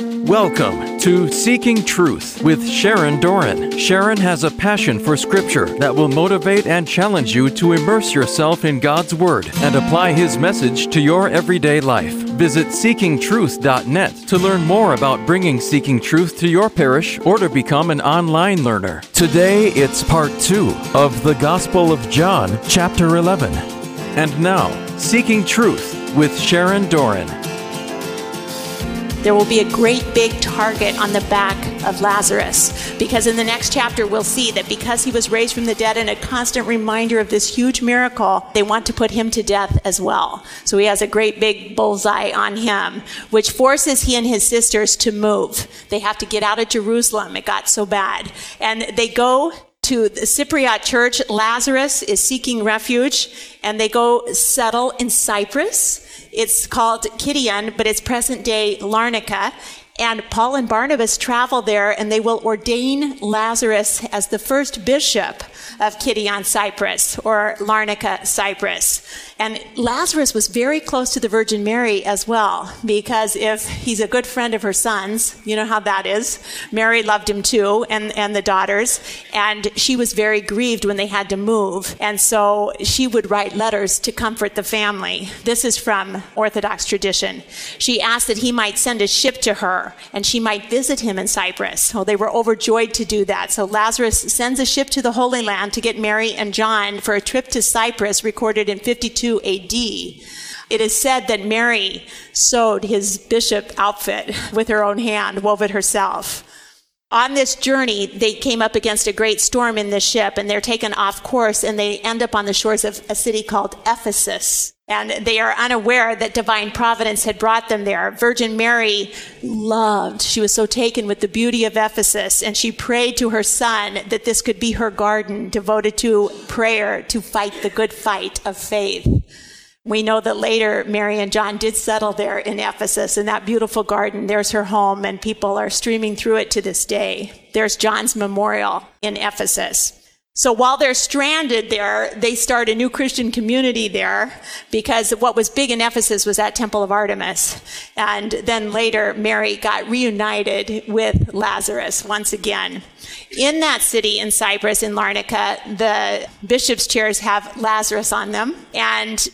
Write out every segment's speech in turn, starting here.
Welcome to Seeking Truth with Sharon Doran. Sharon has a passion for Scripture that will motivate and challenge you to immerse yourself in God's Word and apply His message to your everyday life. Visit seekingtruth.net to learn more about bringing Seeking Truth to your parish or to become an online learner. Today it's part two of the Gospel of John, chapter 11. And now, Seeking Truth with Sharon Doran. There will be a great big target on the back of Lazarus because in the next chapter we'll see that because he was raised from the dead and a constant reminder of this huge miracle, they want to put him to death as well. So he has a great big bullseye on him, which forces he and his sisters to move. They have to get out of Jerusalem. It got so bad. And they go to the Cypriot church. Lazarus is seeking refuge and they go settle in Cyprus. It's called Kition, but it's present day Larnaca. And Paul and Barnabas travel there and they will ordain Lazarus as the first bishop of Kition Cyprus, or Larnaca, Cyprus. And Lazarus was very close to the Virgin Mary as well, because if he's a good friend of her sons, you know how that is. Mary loved him too, and, and the daughters. And she was very grieved when they had to move. And so she would write letters to comfort the family. This is from Orthodox tradition. She asked that he might send a ship to her and she might visit him in Cyprus. Well, they were overjoyed to do that. So Lazarus sends a ship to the Holy Land to get Mary and John for a trip to Cyprus, recorded in 52 AD. It is said that Mary sewed his bishop outfit with her own hand, wove it herself. On this journey, they came up against a great storm in the ship and they're taken off course and they end up on the shores of a city called Ephesus. And they are unaware that divine providence had brought them there. Virgin Mary loved, she was so taken with the beauty of Ephesus, and she prayed to her son that this could be her garden devoted to prayer to fight the good fight of faith. We know that later Mary and John did settle there in Ephesus in that beautiful garden. There's her home, and people are streaming through it to this day. There's John's memorial in Ephesus. So while they're stranded there, they start a new Christian community there because what was big in Ephesus was that Temple of Artemis. And then later, Mary got reunited with Lazarus once again. In that city in Cyprus, in Larnaca, the bishop's chairs have Lazarus on them. And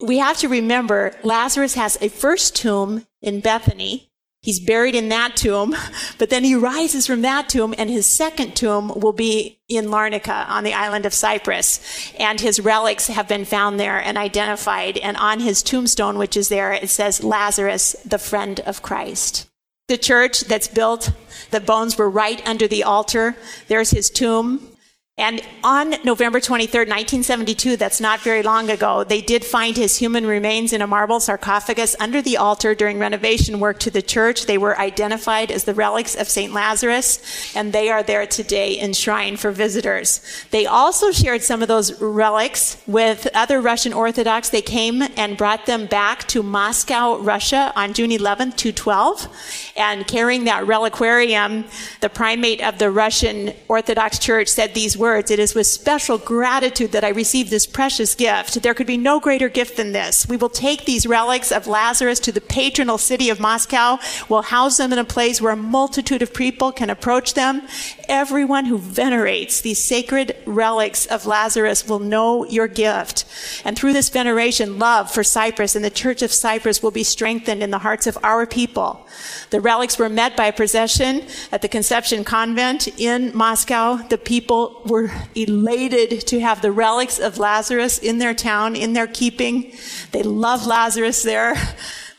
we have to remember Lazarus has a first tomb in Bethany. He's buried in that tomb, but then he rises from that tomb, and his second tomb will be in Larnaca on the island of Cyprus. And his relics have been found there and identified. And on his tombstone, which is there, it says Lazarus, the friend of Christ. The church that's built, the bones were right under the altar. There's his tomb. And on November 23rd, 1972, that's not very long ago, they did find his human remains in a marble sarcophagus under the altar during renovation work to the church. They were identified as the relics of St. Lazarus, and they are there today enshrined for visitors. They also shared some of those relics with other Russian Orthodox. They came and brought them back to Moscow, Russia on June 11th, 2012. And carrying that reliquarium, the primate of the Russian Orthodox Church said these words words, it is with special gratitude that I receive this precious gift. There could be no greater gift than this. We will take these relics of Lazarus to the patronal city of Moscow. We'll house them in a place where a multitude of people can approach them. Everyone who venerates these sacred relics of Lazarus will know your gift. And through this veneration, love for Cyprus and the Church of Cyprus will be strengthened in the hearts of our people. The relics were met by a procession at the Conception Convent in Moscow. The people were elated to have the relics of Lazarus in their town, in their keeping. They love Lazarus there.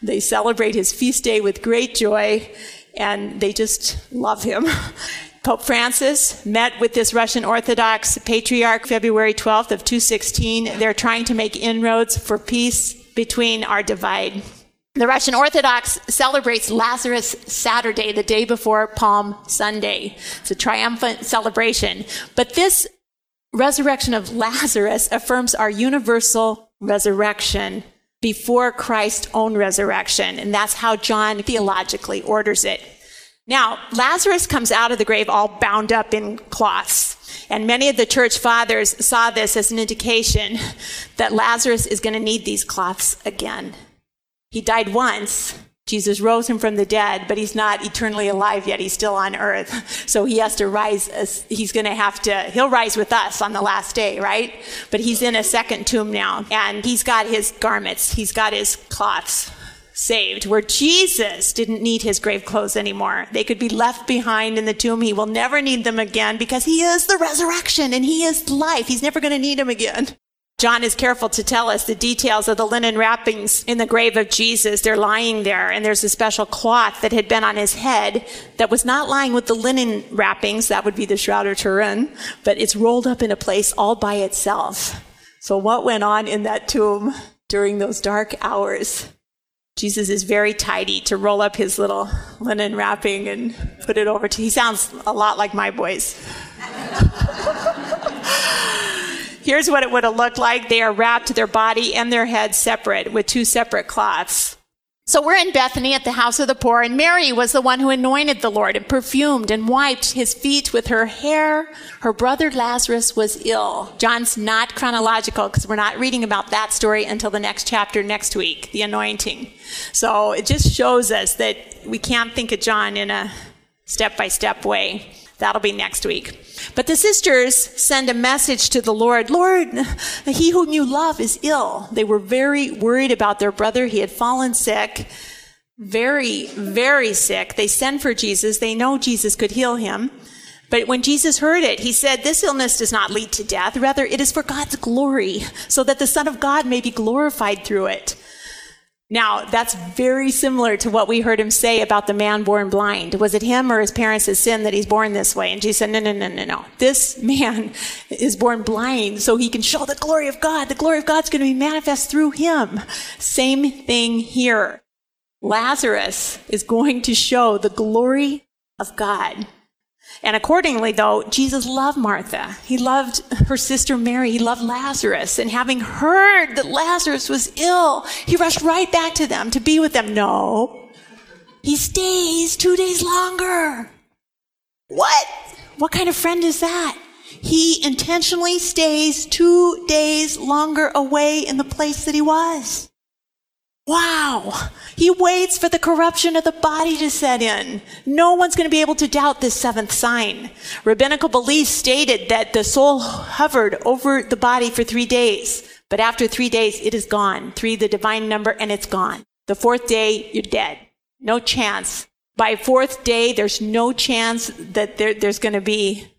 They celebrate his feast day with great joy, and they just love him. Pope Francis met with this Russian Orthodox patriarch February 12th of 216. They're trying to make inroads for peace between our divide. The Russian Orthodox celebrates Lazarus Saturday, the day before Palm Sunday. It's a triumphant celebration. But this resurrection of Lazarus affirms our universal resurrection before Christ's own resurrection. And that's how John theologically orders it. Now, Lazarus comes out of the grave all bound up in cloths. And many of the church fathers saw this as an indication that Lazarus is going to need these cloths again. He died once. Jesus rose him from the dead, but he's not eternally alive yet. He's still on earth. So he has to rise, as, he's going to have to, he'll rise with us on the last day, right? But he's in a second tomb now, and he's got his garments, he's got his cloths saved, where Jesus didn't need his grave clothes anymore. They could be left behind in the tomb. He will never need them again because he is the resurrection and he is life. He's never going to need them again. John is careful to tell us the details of the linen wrappings in the grave of Jesus. They're lying there, and there's a special cloth that had been on his head that was not lying with the linen wrappings. That would be the Shroud of Turin, but it's rolled up in a place all by itself. So what went on in that tomb during those dark hours? Jesus is very tidy to roll up his little linen wrapping and put it over to. He sounds a lot like my boys. Here's what it would have looked like. They are wrapped their body and their head separate with two separate cloths. So we're in Bethany at the house of the poor, and Mary was the one who anointed the Lord and perfumed and wiped his feet with her hair. Her brother Lazarus was ill. John's not chronological because we're not reading about that story until the next chapter next week, the anointing. So it just shows us that we can't think of John in a step by step way. That'll be next week. But the sisters send a message to the Lord Lord, he whom you love is ill. They were very worried about their brother. He had fallen sick, very, very sick. They send for Jesus. They know Jesus could heal him. But when Jesus heard it, he said, This illness does not lead to death. Rather, it is for God's glory, so that the Son of God may be glorified through it. Now, that's very similar to what we heard him say about the man born blind. Was it him or his parents' sin that he's born this way? And Jesus said, no, no, no, no, no. This man is born blind so he can show the glory of God. The glory of God's going to be manifest through him. Same thing here. Lazarus is going to show the glory of God. And accordingly, though, Jesus loved Martha. He loved her sister Mary. He loved Lazarus. And having heard that Lazarus was ill, he rushed right back to them to be with them. No. He stays two days longer. What? What kind of friend is that? He intentionally stays two days longer away in the place that he was. Wow. He waits for the corruption of the body to set in. No one's going to be able to doubt this seventh sign. Rabbinical belief stated that the soul hovered over the body for three days, but after three days, it is gone. Three, the divine number, and it's gone. The fourth day, you're dead. No chance. By fourth day, there's no chance that there, there's going to be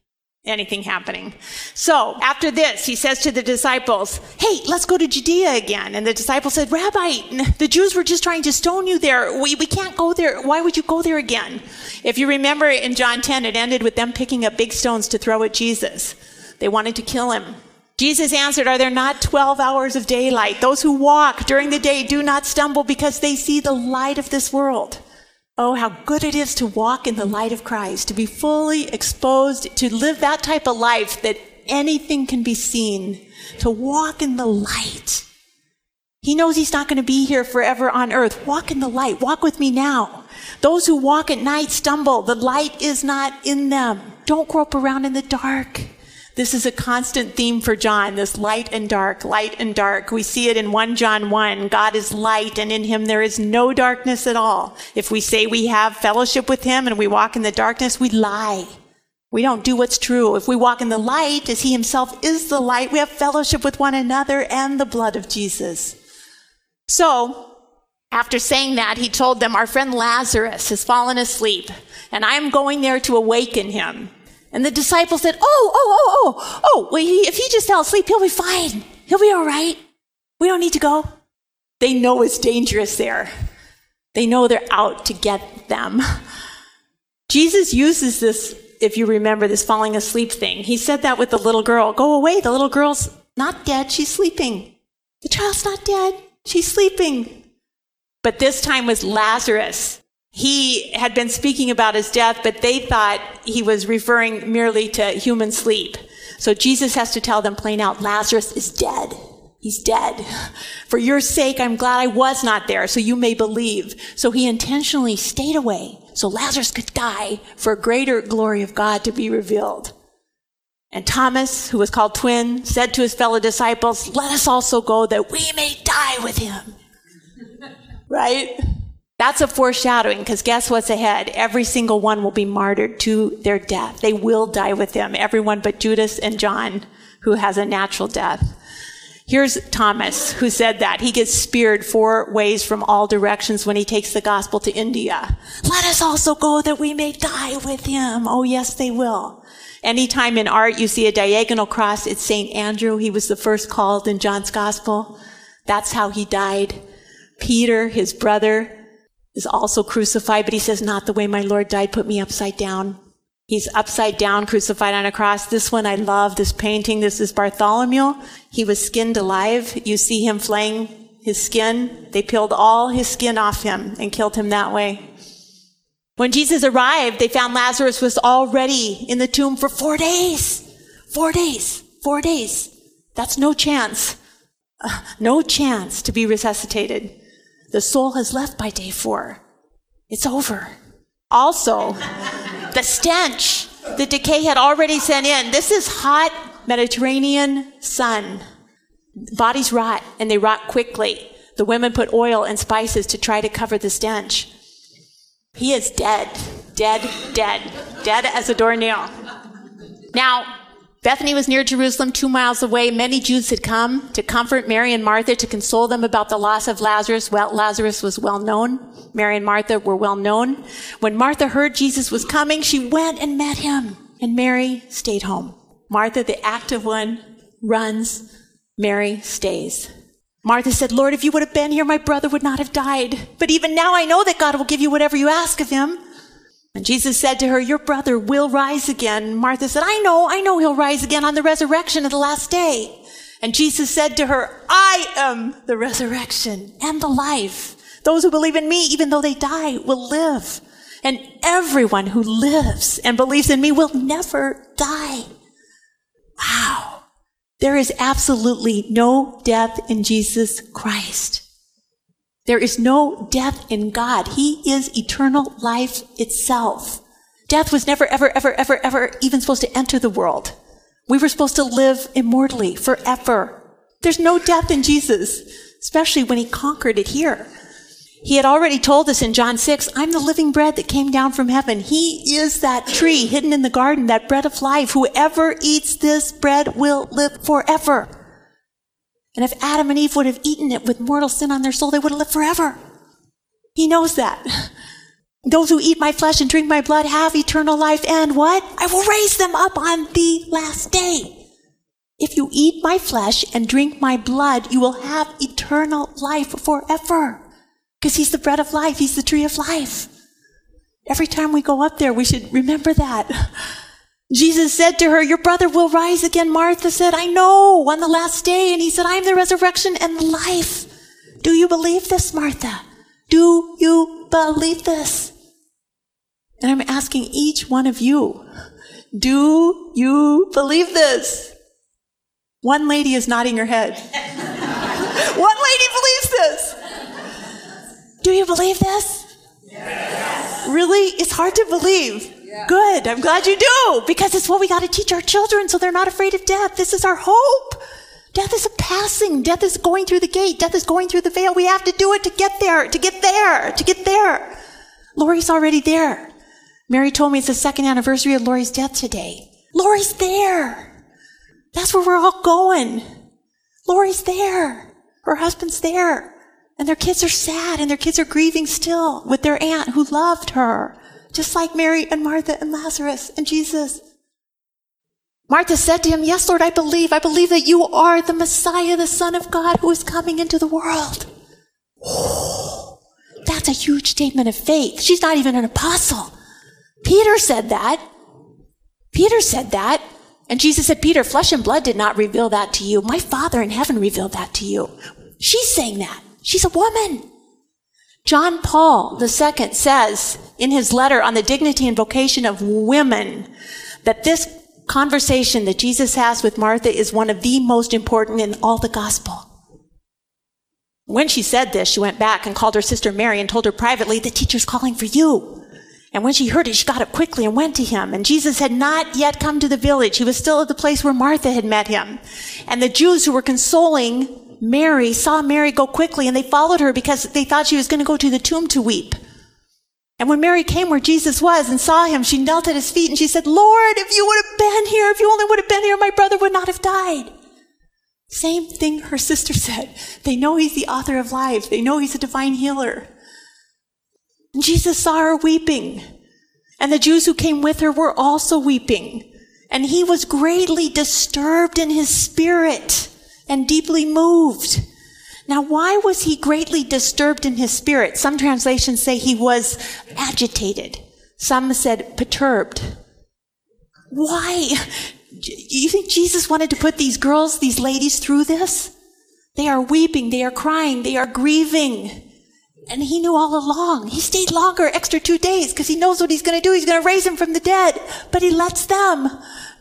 anything happening. So after this, he says to the disciples, Hey, let's go to Judea again. And the disciples said, Rabbi, the Jews were just trying to stone you there. We, we can't go there. Why would you go there again? If you remember in John 10, it ended with them picking up big stones to throw at Jesus. They wanted to kill him. Jesus answered, Are there not 12 hours of daylight? Those who walk during the day do not stumble because they see the light of this world. Oh, how good it is to walk in the light of Christ, to be fully exposed, to live that type of life that anything can be seen, to walk in the light. He knows he's not going to be here forever on earth. Walk in the light. Walk with me now. Those who walk at night stumble. The light is not in them. Don't grope around in the dark. This is a constant theme for John, this light and dark, light and dark. We see it in 1 John 1. God is light and in him there is no darkness at all. If we say we have fellowship with him and we walk in the darkness, we lie. We don't do what's true. If we walk in the light as he himself is the light, we have fellowship with one another and the blood of Jesus. So, after saying that, he told them, our friend Lazarus has fallen asleep and I'm going there to awaken him. And the disciples said, Oh, oh, oh, oh, oh, well, he, if he just fell asleep, he'll be fine. He'll be all right. We don't need to go. They know it's dangerous there. They know they're out to get them. Jesus uses this, if you remember, this falling asleep thing. He said that with the little girl. Go away. The little girl's not dead. She's sleeping. The child's not dead. She's sleeping. But this time was Lazarus he had been speaking about his death, but they thought he was referring merely to human sleep. So Jesus has to tell them plain out, Lazarus is dead. He's dead. For your sake, I'm glad I was not there, so you may believe. So he intentionally stayed away, so Lazarus could die for greater glory of God to be revealed. And Thomas, who was called twin, said to his fellow disciples, let us also go that we may die with him. right? That's a foreshadowing because guess what's ahead? Every single one will be martyred to their death. They will die with him. Everyone but Judas and John, who has a natural death. Here's Thomas, who said that. He gets speared four ways from all directions when he takes the gospel to India. Let us also go that we may die with him. Oh, yes, they will. Anytime in art you see a diagonal cross, it's St. Andrew. He was the first called in John's gospel. That's how he died. Peter, his brother, is also crucified, but he says, not the way my Lord died, put me upside down. He's upside down, crucified on a cross. This one I love, this painting. This is Bartholomew. He was skinned alive. You see him flaying his skin. They peeled all his skin off him and killed him that way. When Jesus arrived, they found Lazarus was already in the tomb for four days. Four days. Four days. That's no chance. Uh, no chance to be resuscitated. The soul has left by day four. It's over. Also, the stench, the decay had already set in. This is hot Mediterranean sun. Bodies rot and they rot quickly. The women put oil and spices to try to cover the stench. He is dead, dead, dead, dead as a doornail. Now, Bethany was near Jerusalem, two miles away. Many Jews had come to comfort Mary and Martha, to console them about the loss of Lazarus. Well, Lazarus was well known. Mary and Martha were well known. When Martha heard Jesus was coming, she went and met him, and Mary stayed home. Martha, the active one, runs. Mary stays. Martha said, Lord, if you would have been here, my brother would not have died. But even now I know that God will give you whatever you ask of him. And Jesus said to her, Your brother will rise again. Martha said, I know, I know he'll rise again on the resurrection of the last day. And Jesus said to her, I am the resurrection and the life. Those who believe in me, even though they die, will live. And everyone who lives and believes in me will never die. Wow. There is absolutely no death in Jesus Christ. There is no death in God. He is eternal life itself. Death was never, ever, ever, ever, ever even supposed to enter the world. We were supposed to live immortally forever. There's no death in Jesus, especially when he conquered it here. He had already told us in John 6, I'm the living bread that came down from heaven. He is that tree hidden in the garden, that bread of life. Whoever eats this bread will live forever. And if Adam and Eve would have eaten it with mortal sin on their soul, they would have lived forever. He knows that. Those who eat my flesh and drink my blood have eternal life, and what? I will raise them up on the last day. If you eat my flesh and drink my blood, you will have eternal life forever. Because he's the bread of life, he's the tree of life. Every time we go up there, we should remember that. Jesus said to her, Your brother will rise again. Martha said, I know, on the last day. And he said, I am the resurrection and life. Do you believe this, Martha? Do you believe this? And I'm asking each one of you, do you believe this? One lady is nodding her head. one lady believes this. Do you believe this? Yes. Really? It's hard to believe. Good. I'm glad you do because it's what we got to teach our children so they're not afraid of death. This is our hope. Death is a passing. Death is going through the gate. Death is going through the veil. We have to do it to get there, to get there, to get there. Lori's already there. Mary told me it's the second anniversary of Lori's death today. Lori's there. That's where we're all going. Lori's there. Her husband's there. And their kids are sad and their kids are grieving still with their aunt who loved her just like Mary and Martha and Lazarus and Jesus. Martha said to him, Yes, Lord, I believe. I believe that you are the Messiah, the Son of God who is coming into the world. That's a huge statement of faith. She's not even an apostle. Peter said that. Peter said that. And Jesus said, Peter, flesh and blood did not reveal that to you. My Father in heaven revealed that to you. She's saying that. She's a woman. John Paul II says in his letter on the dignity and vocation of women that this conversation that Jesus has with Martha is one of the most important in all the gospel. When she said this, she went back and called her sister Mary and told her privately, the teacher's calling for you. And when she heard it, she got up quickly and went to him. And Jesus had not yet come to the village. He was still at the place where Martha had met him. And the Jews who were consoling Mary saw Mary go quickly and they followed her because they thought she was going to go to the tomb to weep. And when Mary came where Jesus was and saw him, she knelt at his feet and she said, Lord, if you would have been here, if you only would have been here, my brother would not have died. Same thing her sister said. They know he's the author of life. They know he's a divine healer. And Jesus saw her weeping. And the Jews who came with her were also weeping. And he was greatly disturbed in his spirit and deeply moved. Now, why was he greatly disturbed in his spirit? Some translations say he was agitated. Some said perturbed. Why? You think Jesus wanted to put these girls, these ladies through this? They are weeping, they are crying, they are grieving. And he knew all along. He stayed longer, extra two days, because he knows what he's going to do. He's going to raise them from the dead. But he lets them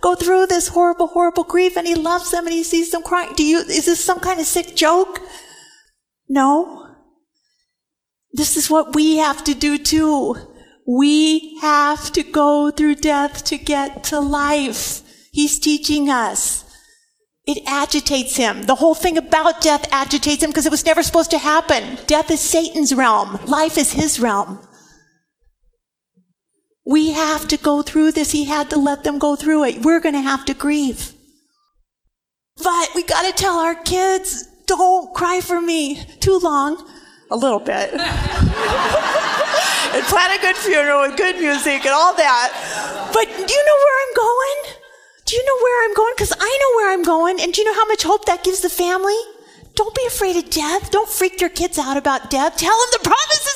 go through this horrible, horrible grief, and he loves them, and he sees them crying. Do you, is this some kind of sick joke? No. This is what we have to do too. We have to go through death to get to life. He's teaching us. It agitates him. The whole thing about death agitates him because it was never supposed to happen. Death is Satan's realm. Life is his realm. We have to go through this. He had to let them go through it. We're going to have to grieve. But we got to tell our kids don't cry for me too long. A little bit. and plan a good funeral with good music and all that. But do you know where I'm going? Do you know where I'm going? Because I know where I'm going. And do you know how much hope that gives the family? Don't be afraid of death. Don't freak your kids out about death. Tell them the promises.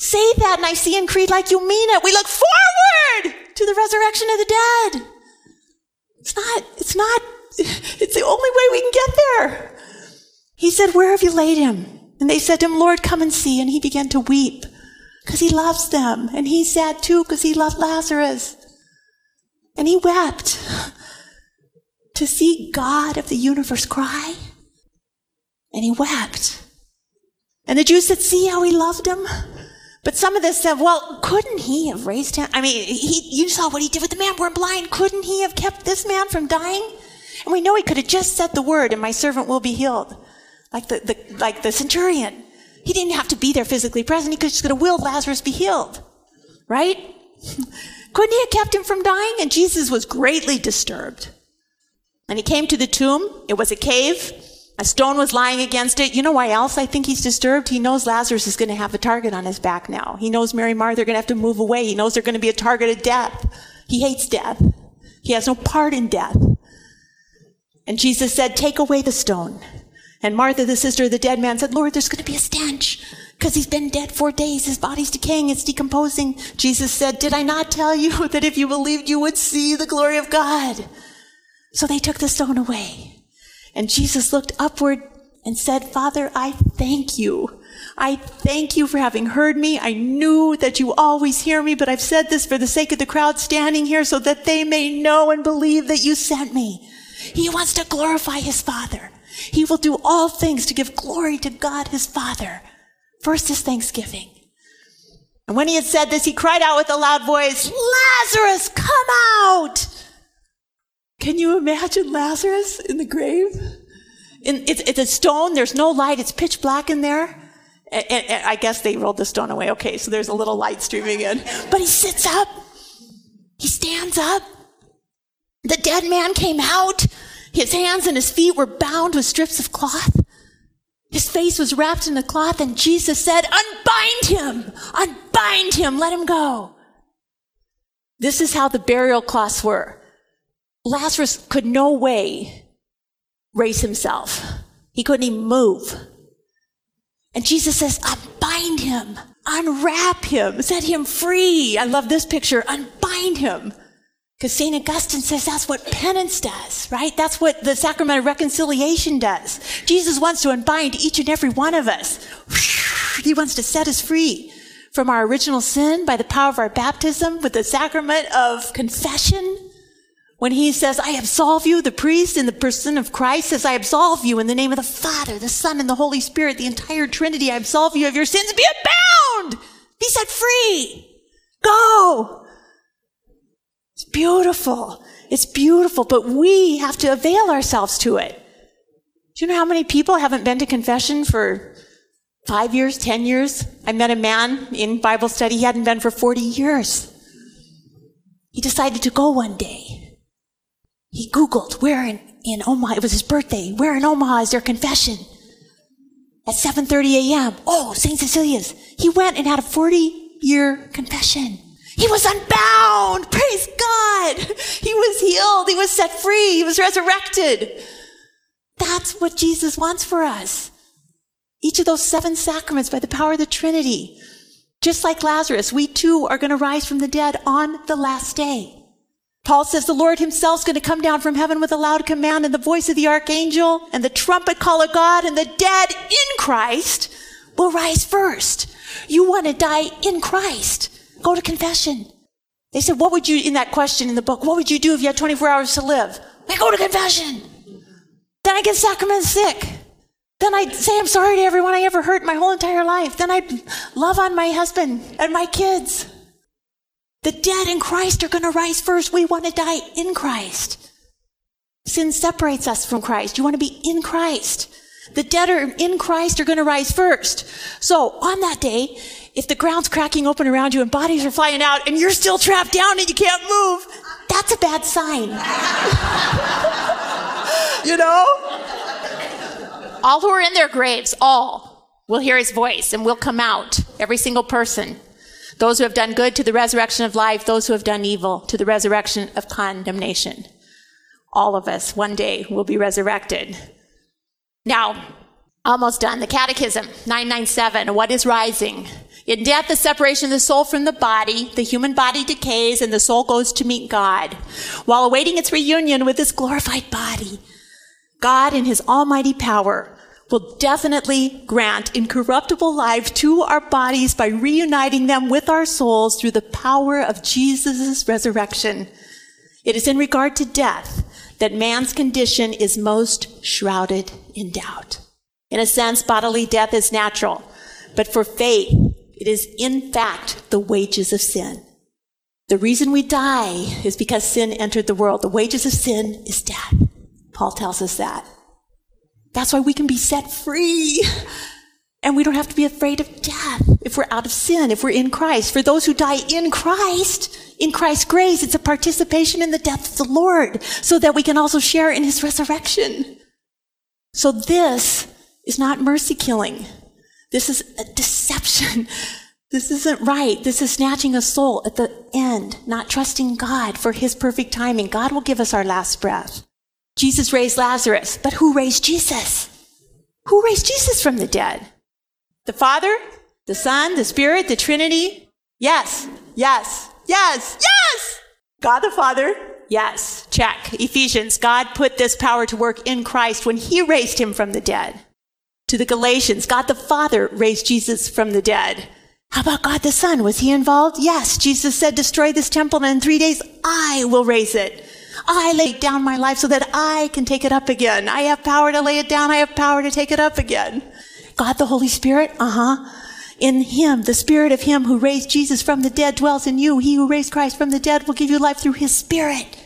Say that Nicene Creed like you mean it. We look forward to the resurrection of the dead. It's not, it's not it's the only way we can get there. He said, Where have you laid him? And they said to him, Lord, come and see. And he began to weep because he loves them. And he's sad too because he loved Lazarus. And he wept to see God of the universe cry. And he wept. And the Jews said, See how he loved him? But some of this said, well, couldn't he have raised him? I mean, he, you saw what he did with the man born blind. Couldn't he have kept this man from dying? And we know he could have just said the word and my servant will be healed. Like the, the like the centurion. He didn't have to be there physically present. He could just have willed Lazarus be healed. Right? Couldn't he have kept him from dying? And Jesus was greatly disturbed. And he came to the tomb. It was a cave. A stone was lying against it. You know why else I think he's disturbed? He knows Lazarus is going to have a target on his back now. He knows Mary Martha are going to have to move away. He knows they're going to be a target of death. He hates death. He has no part in death. And Jesus said, Take away the stone. And Martha, the sister of the dead man, said, Lord, there's going to be a stench because he's been dead four days. His body's decaying. It's decomposing. Jesus said, Did I not tell you that if you believed, you would see the glory of God? So they took the stone away. And Jesus looked upward and said, Father, I thank you. I thank you for having heard me. I knew that you always hear me, but I've said this for the sake of the crowd standing here so that they may know and believe that you sent me. He wants to glorify his Father. He will do all things to give glory to God his Father. First is thanksgiving. And when he had said this, he cried out with a loud voice, Lazarus, come out! Can you imagine Lazarus in the grave? In, it's, it's, a stone, there's no light, it's pitch black in there. And, and, I guess they rolled the stone away. Okay, so there's a little light streaming in. But he sits up, he stands up, the dead man came out. His hands and his feet were bound with strips of cloth. His face was wrapped in a cloth, and Jesus said, Unbind him! Unbind him! Let him go. This is how the burial cloths were. Lazarus could no way raise himself. He couldn't even move. And Jesus says, Unbind him, unwrap him, set him free. I love this picture. Unbind him. Because St. Augustine says that's what penance does, right? That's what the sacrament of reconciliation does. Jesus wants to unbind each and every one of us. He wants to set us free from our original sin by the power of our baptism with the sacrament of confession. When he says, I absolve you, the priest in the person of Christ says, I absolve you in the name of the Father, the Son, and the Holy Spirit, the entire Trinity. I absolve you of your sins. Be abound! Be set free! Go! It's beautiful. It's beautiful, but we have to avail ourselves to it. Do you know how many people haven't been to confession for five years, 10 years? I met a man in Bible study, he hadn't been for 40 years. He decided to go one day. He Googled where in, in Omaha, it was his birthday, where in Omaha is their confession? At 7.30 a.m. Oh, St. Cecilia's. He went and had a 40 year confession. He was unbound. Praise God. He was healed. He was set free. He was resurrected. That's what Jesus wants for us. Each of those seven sacraments by the power of the Trinity. Just like Lazarus, we too are going to rise from the dead on the last day. Paul says the Lord himself is going to come down from heaven with a loud command and the voice of the archangel and the trumpet call of God and the dead in Christ will rise first. You want to die in Christ. Go to confession. They said, what would you, in that question in the book, what would you do if you had 24 hours to live? I go to confession. Then I get sacrament sick. Then I'd say I'm sorry to everyone I ever hurt my whole entire life. Then I'd love on my husband and my kids. The dead in Christ are going to rise first. We want to die in Christ. Sin separates us from Christ. You want to be in Christ. The dead are in Christ are going to rise first. So on that day, if the ground's cracking open around you and bodies are flying out and you're still trapped down and you can't move, that's a bad sign. you know? All who are in their graves, all will hear his voice and will come out, every single person. Those who have done good to the resurrection of life, those who have done evil to the resurrection of condemnation. All of us one day will be resurrected. Now, almost done. The Catechism 997. What is rising? In death, the separation of the soul from the body, the human body decays and the soul goes to meet God while awaiting its reunion with its glorified body. God, in his almighty power, will definitely grant incorruptible life to our bodies by reuniting them with our souls through the power of Jesus' resurrection. It is in regard to death that man's condition is most shrouded in doubt. In a sense, bodily death is natural, but for faith, it is in fact the wages of sin. The reason we die is because sin entered the world. The wages of sin is death. Paul tells us that. That's why we can be set free. And we don't have to be afraid of death if we're out of sin, if we're in Christ. For those who die in Christ, in Christ's grace, it's a participation in the death of the Lord so that we can also share in his resurrection. So this is not mercy killing. This is a deception. This isn't right. This is snatching a soul at the end, not trusting God for his perfect timing. God will give us our last breath. Jesus raised Lazarus, but who raised Jesus? Who raised Jesus from the dead? The Father, the Son, the Spirit, the Trinity? Yes, yes, yes, yes! God the Father? Yes, check. Ephesians, God put this power to work in Christ when he raised him from the dead. To the Galatians, God the Father raised Jesus from the dead. How about God the Son? Was he involved? Yes. Jesus said, destroy this temple and in three days I will raise it. I lay down my life so that I can take it up again. I have power to lay it down. I have power to take it up again. God the Holy Spirit? Uh huh. In Him, the Spirit of Him who raised Jesus from the dead dwells in you. He who raised Christ from the dead will give you life through His Spirit.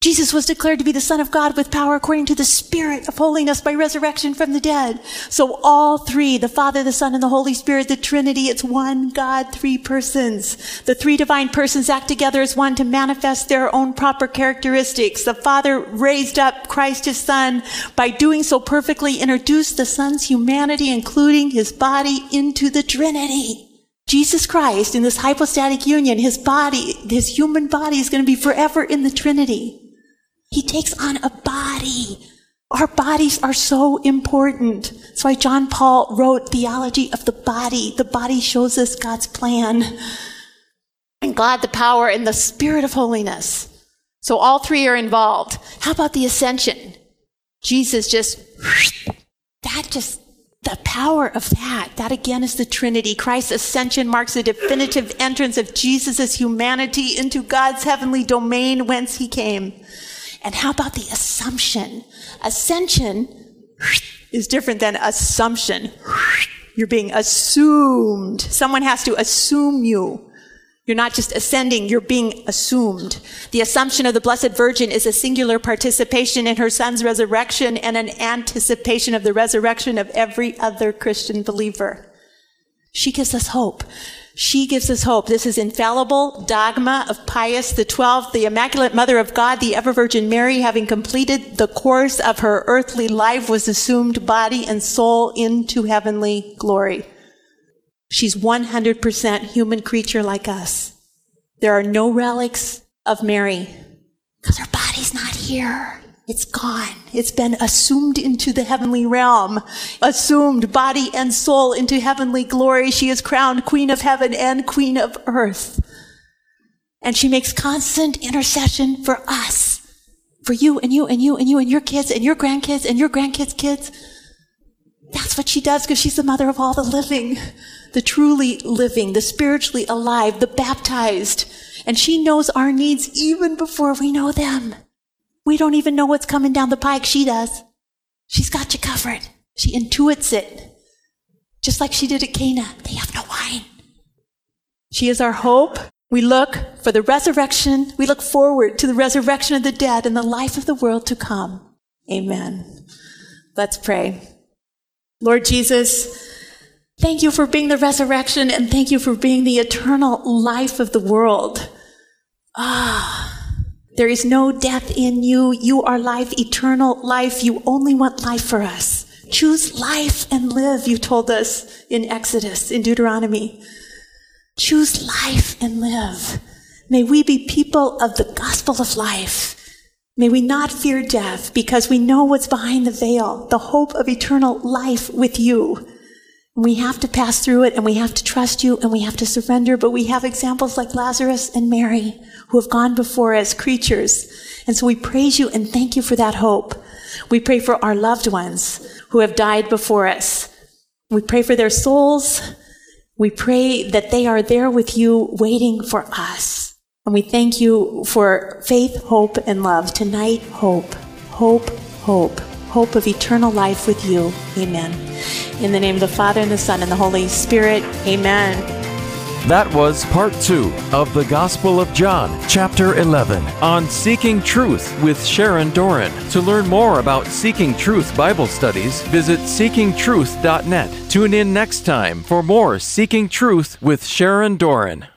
Jesus was declared to be the Son of God with power according to the Spirit of holiness by resurrection from the dead. So all three, the Father, the Son, and the Holy Spirit, the Trinity, it's one God, three persons. The three divine persons act together as one to manifest their own proper characteristics. The Father raised up Christ his Son by doing so perfectly introduced the Son's humanity, including his body, into the Trinity. Jesus Christ in this hypostatic union, his body, his human body is going to be forever in the Trinity. He takes on a body. Our bodies are so important. That's why John Paul wrote Theology of the Body. The body shows us God's plan. And God, the power and the spirit of holiness. So all three are involved. How about the ascension? Jesus just, that just, the power of that, that again is the Trinity. Christ's ascension marks the definitive entrance of Jesus' humanity into God's heavenly domain whence he came. And how about the assumption? Ascension is different than assumption. You're being assumed. Someone has to assume you. You're not just ascending, you're being assumed. The assumption of the Blessed Virgin is a singular participation in her son's resurrection and an anticipation of the resurrection of every other Christian believer. She gives us hope. She gives us hope. This is infallible dogma of Pius Twelfth, the Immaculate Mother of God, the Ever Virgin Mary, having completed the course of her earthly life, was assumed body and soul into heavenly glory. She's 100% human creature like us. There are no relics of Mary because her body's not here. It's gone. It's been assumed into the heavenly realm, assumed body and soul into heavenly glory. She is crowned Queen of heaven and Queen of earth. And she makes constant intercession for us, for you and you and you and you and your kids and your grandkids and your grandkids' kids. That's what she does because she's the mother of all the living the truly living, the spiritually alive, the baptized. And she knows our needs even before we know them. We don't even know what's coming down the pike. She does. She's got you covered. She intuits it. Just like she did at Cana. They have no wine. She is our hope. We look for the resurrection. We look forward to the resurrection of the dead and the life of the world to come. Amen. Let's pray. Lord Jesus, Thank you for being the resurrection and thank you for being the eternal life of the world. Ah, there is no death in you. You are life, eternal life. You only want life for us. Choose life and live, you told us in Exodus, in Deuteronomy. Choose life and live. May we be people of the gospel of life. May we not fear death because we know what's behind the veil, the hope of eternal life with you. We have to pass through it and we have to trust you and we have to surrender, but we have examples like Lazarus and Mary who have gone before as creatures. And so we praise you and thank you for that hope. We pray for our loved ones who have died before us. We pray for their souls. We pray that they are there with you waiting for us. And we thank you for faith, hope, and love. Tonight, hope, hope, hope hope of eternal life with you. Amen. In the name of the Father, and the Son, and the Holy Spirit. Amen. That was part two of the Gospel of John, chapter 11, on Seeking Truth with Sharon Doran. To learn more about Seeking Truth Bible studies, visit seekingtruth.net. Tune in next time for more Seeking Truth with Sharon Doran.